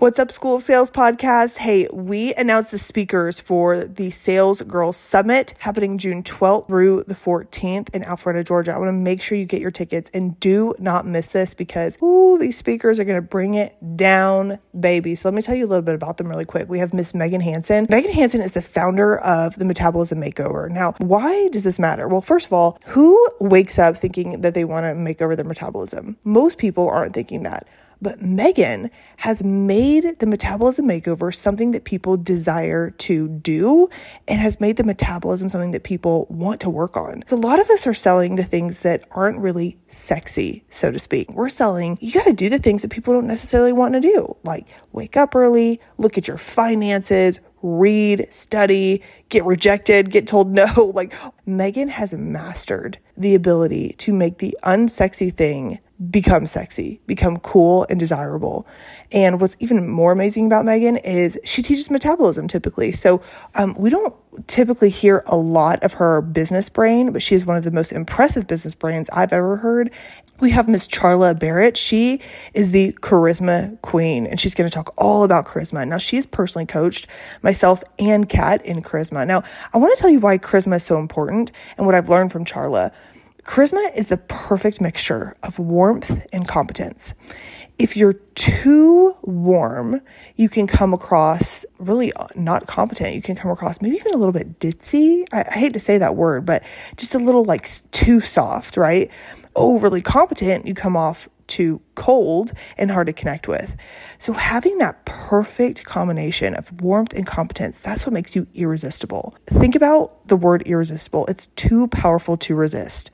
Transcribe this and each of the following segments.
What's up, School of Sales podcast? Hey, we announced the speakers for the Sales Girls Summit happening June 12th through the 14th in Alpharetta, Georgia. I want to make sure you get your tickets and do not miss this because, ooh, these speakers are going to bring it down, baby. So let me tell you a little bit about them really quick. We have Miss Megan Hansen. Megan Hansen is the founder of the Metabolism Makeover. Now, why does this matter? Well, first of all, who wakes up thinking that they want to make over their metabolism? Most people aren't thinking that. But Megan has made the metabolism makeover something that people desire to do and has made the metabolism something that people want to work on. A lot of us are selling the things that aren't really sexy, so to speak. We're selling, you got to do the things that people don't necessarily want to do, like wake up early, look at your finances, read, study, get rejected, get told no. Like Megan has mastered the ability to make the unsexy thing become sexy, become cool and desirable. And what's even more amazing about Megan is she teaches metabolism typically. So um, we don't typically hear a lot of her business brain, but she is one of the most impressive business brains I've ever heard. We have Miss Charla Barrett. She is the charisma queen, and she's going to talk all about charisma. Now, she's personally coached myself and Kat in charisma. Now, I want to tell you why charisma is so important and what I've learned from Charla. Charisma is the perfect mixture of warmth and competence. If you're too warm, you can come across really uh, not competent. You can come across maybe even a little bit ditzy. I, I hate to say that word, but just a little like too soft, right? Overly competent, you come off too cold and hard to connect with. So, having that perfect combination of warmth and competence, that's what makes you irresistible. Think about the word irresistible, it's too powerful to resist.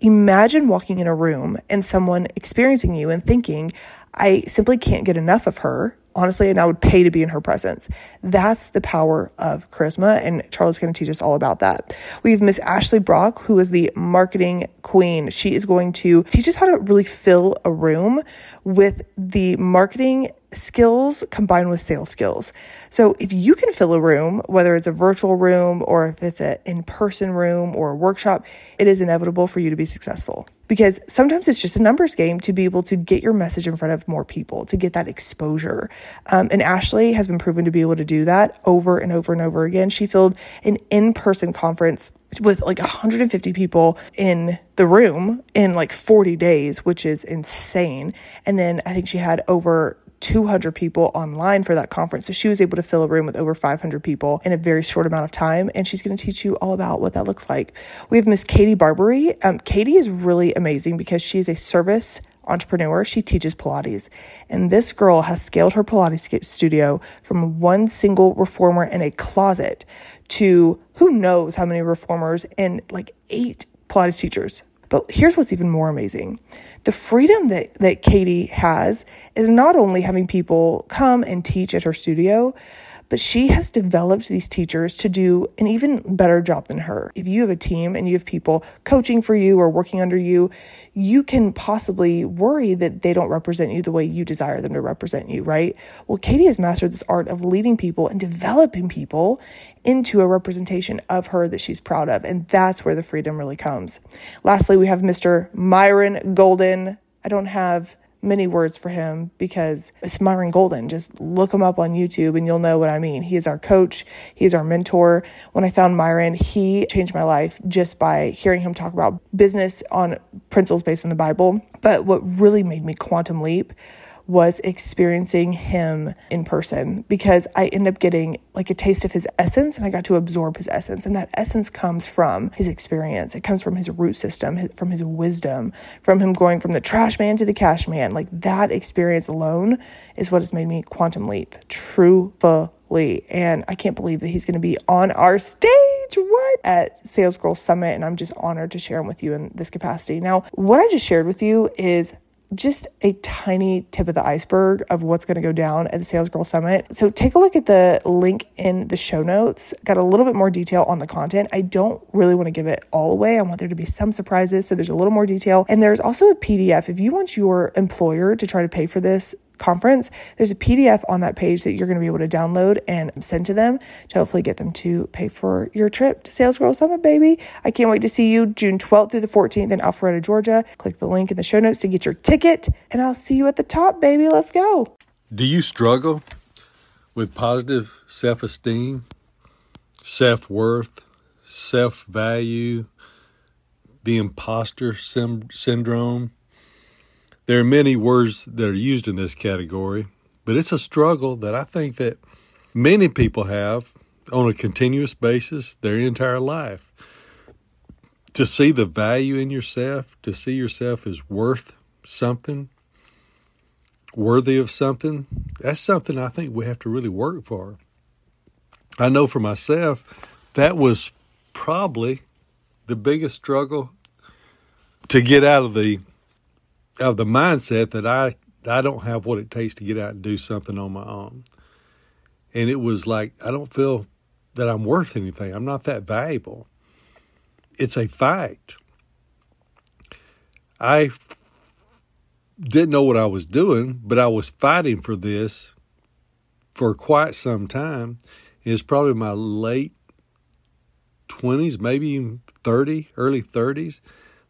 Imagine walking in a room and someone experiencing you and thinking, I simply can't get enough of her honestly, and I would pay to be in her presence. That's the power of charisma, and Charlie's going to teach us all about that. We have Miss Ashley Brock, who is the marketing queen. She is going to teach us how to really fill a room with the marketing skills combined with sales skills. So if you can fill a room, whether it's a virtual room or if it's an in-person room or a workshop, it is inevitable for you to be successful. Because sometimes it's just a numbers game to be able to get your message in front of more people, to get that exposure. Um, and Ashley has been proven to be able to do that over and over and over again. She filled an in person conference with like 150 people in the room in like 40 days, which is insane. And then I think she had over 200 people online for that conference. So she was able to fill a room with over 500 people in a very short amount of time. And she's going to teach you all about what that looks like. We have Miss Katie Barbary. Um, Katie is really amazing because she is a service entrepreneur. She teaches Pilates. And this girl has scaled her Pilates studio from one single reformer in a closet to who knows how many reformers and like eight Pilates teachers. But here's what's even more amazing. The freedom that, that Katie has is not only having people come and teach at her studio, but she has developed these teachers to do an even better job than her. If you have a team and you have people coaching for you or working under you, you can possibly worry that they don't represent you the way you desire them to represent you, right? Well, Katie has mastered this art of leading people and developing people into a representation of her that she's proud of. And that's where the freedom really comes. Lastly, we have Mr. Myron Golden. I don't have many words for him because it's Myron Golden. Just look him up on YouTube and you'll know what I mean. He is our coach, he is our mentor. When I found Myron, he changed my life just by hearing him talk about business on principles based in the Bible. But what really made me quantum leap was experiencing him in person because I end up getting like a taste of his essence and I got to absorb his essence. And that essence comes from his experience. It comes from his root system, from his wisdom, from him going from the trash man to the cash man. Like that experience alone is what has made me quantum leap truthfully. And I can't believe that he's going to be on our stage. What? At Sales Girl Summit. And I'm just honored to share him with you in this capacity. Now, what I just shared with you is just a tiny tip of the iceberg of what's going to go down at the Sales Girl Summit. So take a look at the link in the show notes. Got a little bit more detail on the content. I don't really want to give it all away. I want there to be some surprises. So there's a little more detail. And there's also a PDF. If you want your employer to try to pay for this, conference, there's a PDF on that page that you're going to be able to download and send to them to hopefully get them to pay for your trip to Sales Girl Summit, baby. I can't wait to see you June 12th through the 14th in Alpharetta, Georgia. Click the link in the show notes to get your ticket, and I'll see you at the top, baby. Let's go. Do you struggle with positive self esteem, self worth, self value, the imposter syndrome? There are many words that are used in this category, but it's a struggle that I think that many people have on a continuous basis their entire life. To see the value in yourself, to see yourself as worth something, worthy of something, that's something I think we have to really work for. I know for myself, that was probably the biggest struggle to get out of the of the mindset that I I don't have what it takes to get out and do something on my own. And it was like I don't feel that I'm worth anything. I'm not that valuable. It's a fact. I didn't know what I was doing, but I was fighting for this for quite some time. It's probably my late 20s, maybe even 30, early 30s,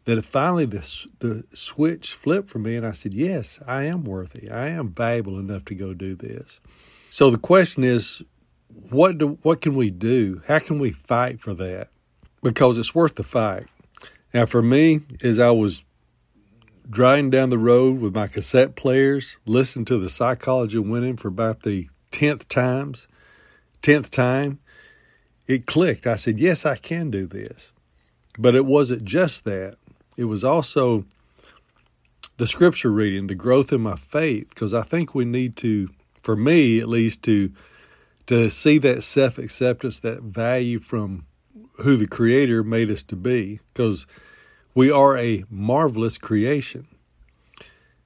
that finally the, the switch flipped for me, and I said, Yes, I am worthy. I am valuable enough to go do this. So the question is, what do, what can we do? How can we fight for that? Because it's worth the fight. Now, for me, as I was driving down the road with my cassette players, listening to the psychology of winning for about the tenth times, tenth time, it clicked. I said, "Yes, I can do this." But it wasn't just that; it was also the scripture reading, the growth in my faith, because I think we need to, for me at least, to to see that self acceptance, that value from who the Creator made us to be, because we are a marvelous creation.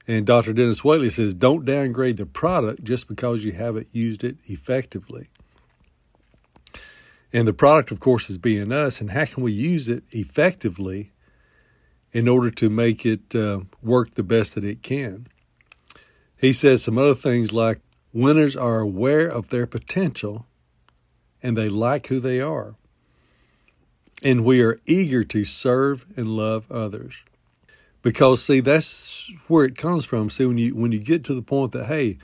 And Dr. Dennis Waitley says, don't downgrade the product just because you haven't used it effectively. And the product, of course, is being us. And how can we use it effectively in order to make it uh, work the best that it can? He says some other things like winners are aware of their potential and they like who they are and we are eager to serve and love others. Because see, that's where it comes from. See, when you when you get to the point that hey,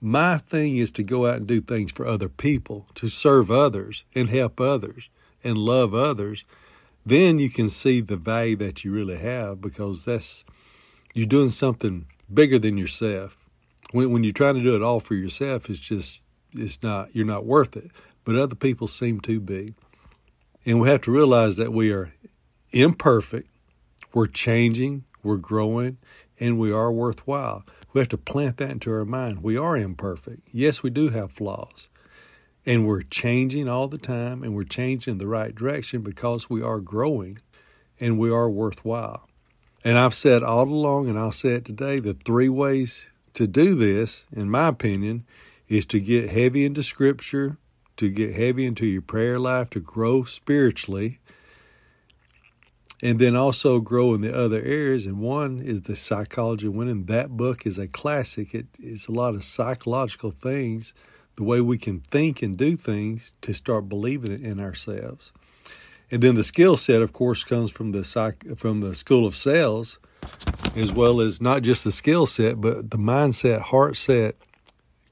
my thing is to go out and do things for other people, to serve others and help others and love others, then you can see the value that you really have because that's you're doing something bigger than yourself. When when you're trying to do it all for yourself, it's just it's not you're not worth it. But other people seem to be. And we have to realize that we are imperfect, we're changing, we're growing, and we are worthwhile. We have to plant that into our mind. We are imperfect. Yes, we do have flaws. And we're changing all the time, and we're changing in the right direction because we are growing and we are worthwhile. And I've said all along, and I'll say it today the three ways to do this, in my opinion, is to get heavy into Scripture, to get heavy into your prayer life, to grow spiritually, and then also grow in the other areas. And one is the psychology of winning. That book is a classic. It is a lot of psychological things, the way we can think and do things to start believing it in ourselves. And then the skill set, of course, comes from the psych, from the School of Sales, as well as not just the skill set, but the mindset, heart set,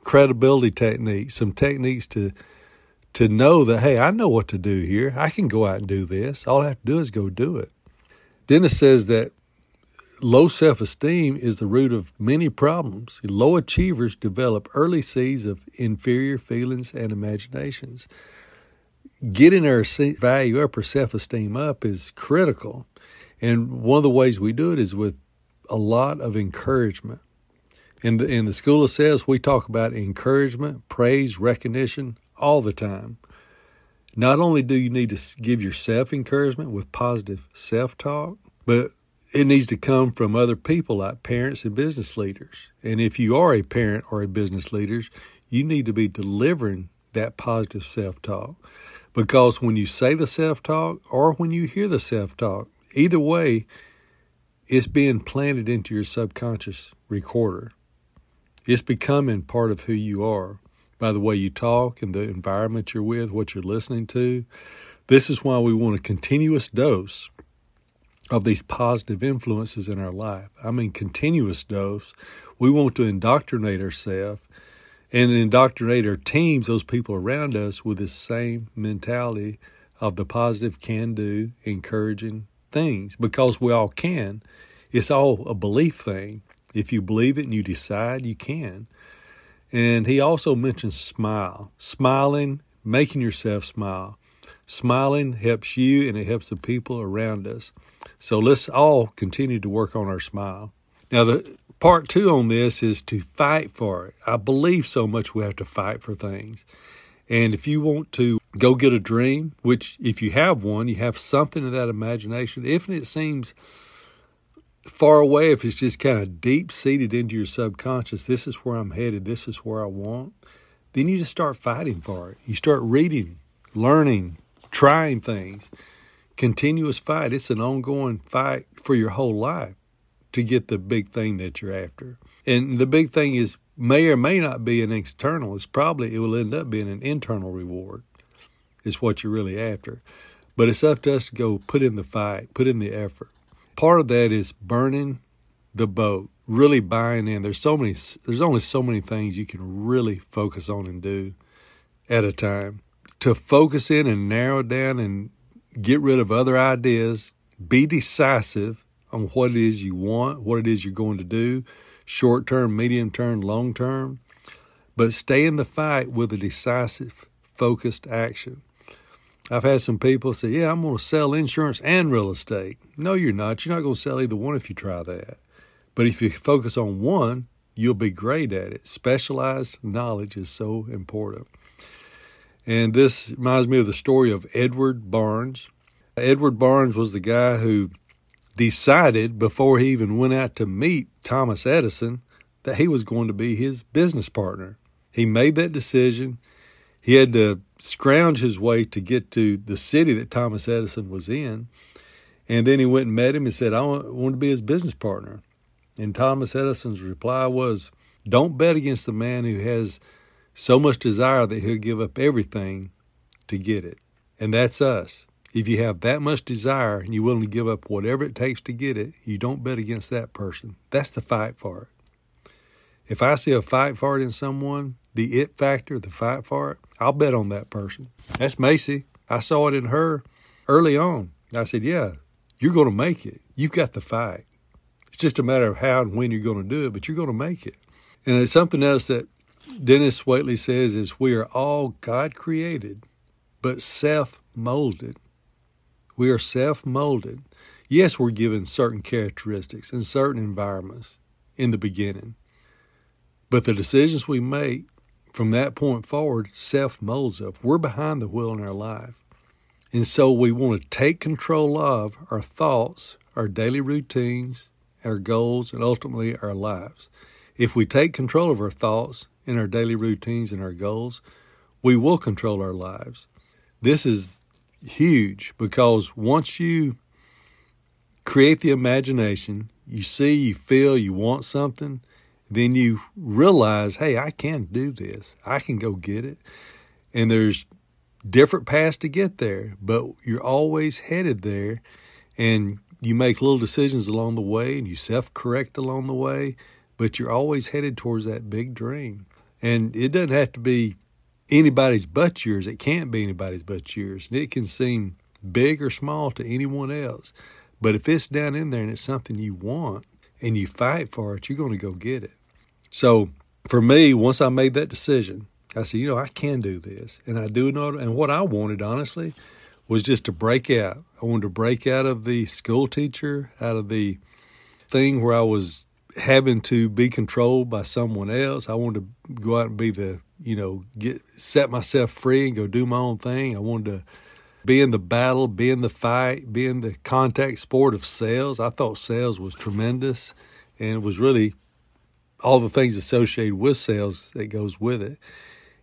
credibility techniques, some techniques to to know that, hey, I know what to do here. I can go out and do this. All I have to do is go do it. Dennis says that low self esteem is the root of many problems. Low achievers develop early seeds of inferior feelings and imaginations. Getting our value or self esteem up is critical. And one of the ways we do it is with a lot of encouragement. In the, in the School of Sales, we talk about encouragement, praise, recognition, all the time. Not only do you need to give yourself encouragement with positive self talk, but it needs to come from other people like parents and business leaders. And if you are a parent or a business leader, you need to be delivering that positive self talk. Because when you say the self talk or when you hear the self talk, either way, it's being planted into your subconscious recorder. It's becoming part of who you are by the way you talk and the environment you're with, what you're listening to. This is why we want a continuous dose of these positive influences in our life. I mean, continuous dose. We want to indoctrinate ourselves and indoctrinate our teams, those people around us, with this same mentality of the positive can do, encouraging things because we all can. It's all a belief thing. If you believe it and you decide, you can. And he also mentions smile. Smiling, making yourself smile. Smiling helps you and it helps the people around us. So let's all continue to work on our smile. Now, the part two on this is to fight for it. I believe so much we have to fight for things. And if you want to go get a dream, which if you have one, you have something of that imagination, if it seems far away, if it's just kind of deep seated into your subconscious, this is where I'm headed, this is where I want, then you just start fighting for it. You start reading, learning, trying things. Continuous fight. It's an ongoing fight for your whole life to get the big thing that you're after. And the big thing is may or may not be an external. It's probably it will end up being an internal reward. Is what you're really after. But it's up to us to go put in the fight, put in the effort. Part of that is burning the boat, really buying in. There's so many there's only so many things you can really focus on and do at a time. To focus in and narrow down and get rid of other ideas, be decisive on what it is you want, what it is you're going to do, short term, medium term, long term, but stay in the fight with a decisive, focused action. I've had some people say, Yeah, I'm going to sell insurance and real estate. No, you're not. You're not going to sell either one if you try that. But if you focus on one, you'll be great at it. Specialized knowledge is so important. And this reminds me of the story of Edward Barnes. Edward Barnes was the guy who decided before he even went out to meet Thomas Edison that he was going to be his business partner. He made that decision. He had to scrounge his way to get to the city that Thomas Edison was in. And then he went and met him and said, I want to be his business partner. And Thomas Edison's reply was, Don't bet against the man who has so much desire that he'll give up everything to get it. And that's us. If you have that much desire and you're willing to give up whatever it takes to get it, you don't bet against that person. That's the fight for it. If I see a fight for it in someone, the it factor, the fight for it, I'll bet on that person. That's Macy. I saw it in her early on. I said, Yeah, you're going to make it. You've got the fight. It's just a matter of how and when you're going to do it, but you're going to make it. And it's something else that Dennis Waitley says is we are all God created, but self molded. We are self molded. Yes, we're given certain characteristics and certain environments in the beginning, but the decisions we make from that point forward self molds us. We're behind the wheel in our life. And so we want to take control of our thoughts, our daily routines, our goals, and ultimately our lives. If we take control of our thoughts and our daily routines and our goals, we will control our lives. This is huge because once you create the imagination, you see, you feel, you want something, then you realize, hey, I can do this. I can go get it. And there's different paths to get there, but you're always headed there. And you make little decisions along the way and you self correct along the way, but you're always headed towards that big dream. And it doesn't have to be anybody's but yours. It can't be anybody's but yours. And it can seem big or small to anyone else. But if it's down in there and it's something you want and you fight for it, you're going to go get it. So for me, once I made that decision, I said, you know, I can do this. And I do know. And what I wanted, honestly, was just to break out. I wanted to break out of the school teacher, out of the thing where I was having to be controlled by someone else. I wanted to go out and be the, you know, get set myself free and go do my own thing. I wanted to be in the battle, be in the fight, be in the contact sport of sales. I thought sales was tremendous and it was really all the things associated with sales that goes with it.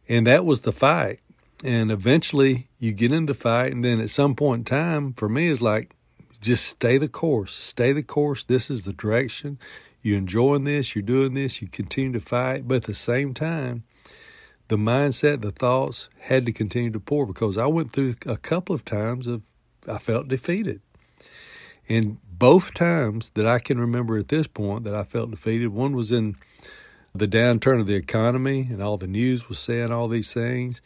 And that was the fight. And eventually you get in the fight. And then at some point in time, for me, it's like, just stay the course. Stay the course. This is the direction. You're enjoying this. You're doing this. You continue to fight. But at the same time, the mindset, the thoughts had to continue to pour because I went through a couple of times of I felt defeated. And both times that I can remember at this point that I felt defeated, one was in the downturn of the economy and all the news was saying all these things.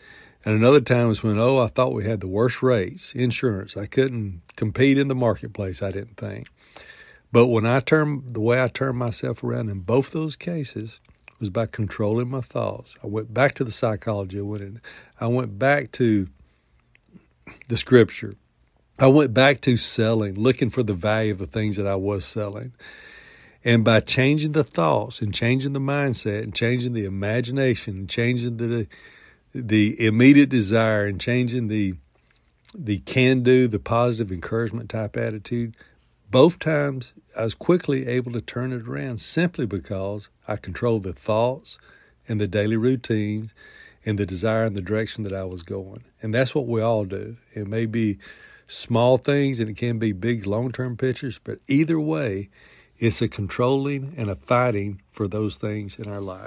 And another time was when, oh, I thought we had the worst rates, insurance. I couldn't compete in the marketplace, I didn't think. But when I turned, the way I turned myself around in both those cases was by controlling my thoughts. I went back to the psychology. I went, I went back to the scripture. I went back to selling, looking for the value of the things that I was selling. And by changing the thoughts and changing the mindset and changing the imagination and changing the the immediate desire and changing the the can do, the positive encouragement type attitude, both times I was quickly able to turn it around simply because I controlled the thoughts and the daily routines and the desire and the direction that I was going. And that's what we all do. It may be small things and it can be big long term pictures, but either way, it's a controlling and a fighting for those things in our life.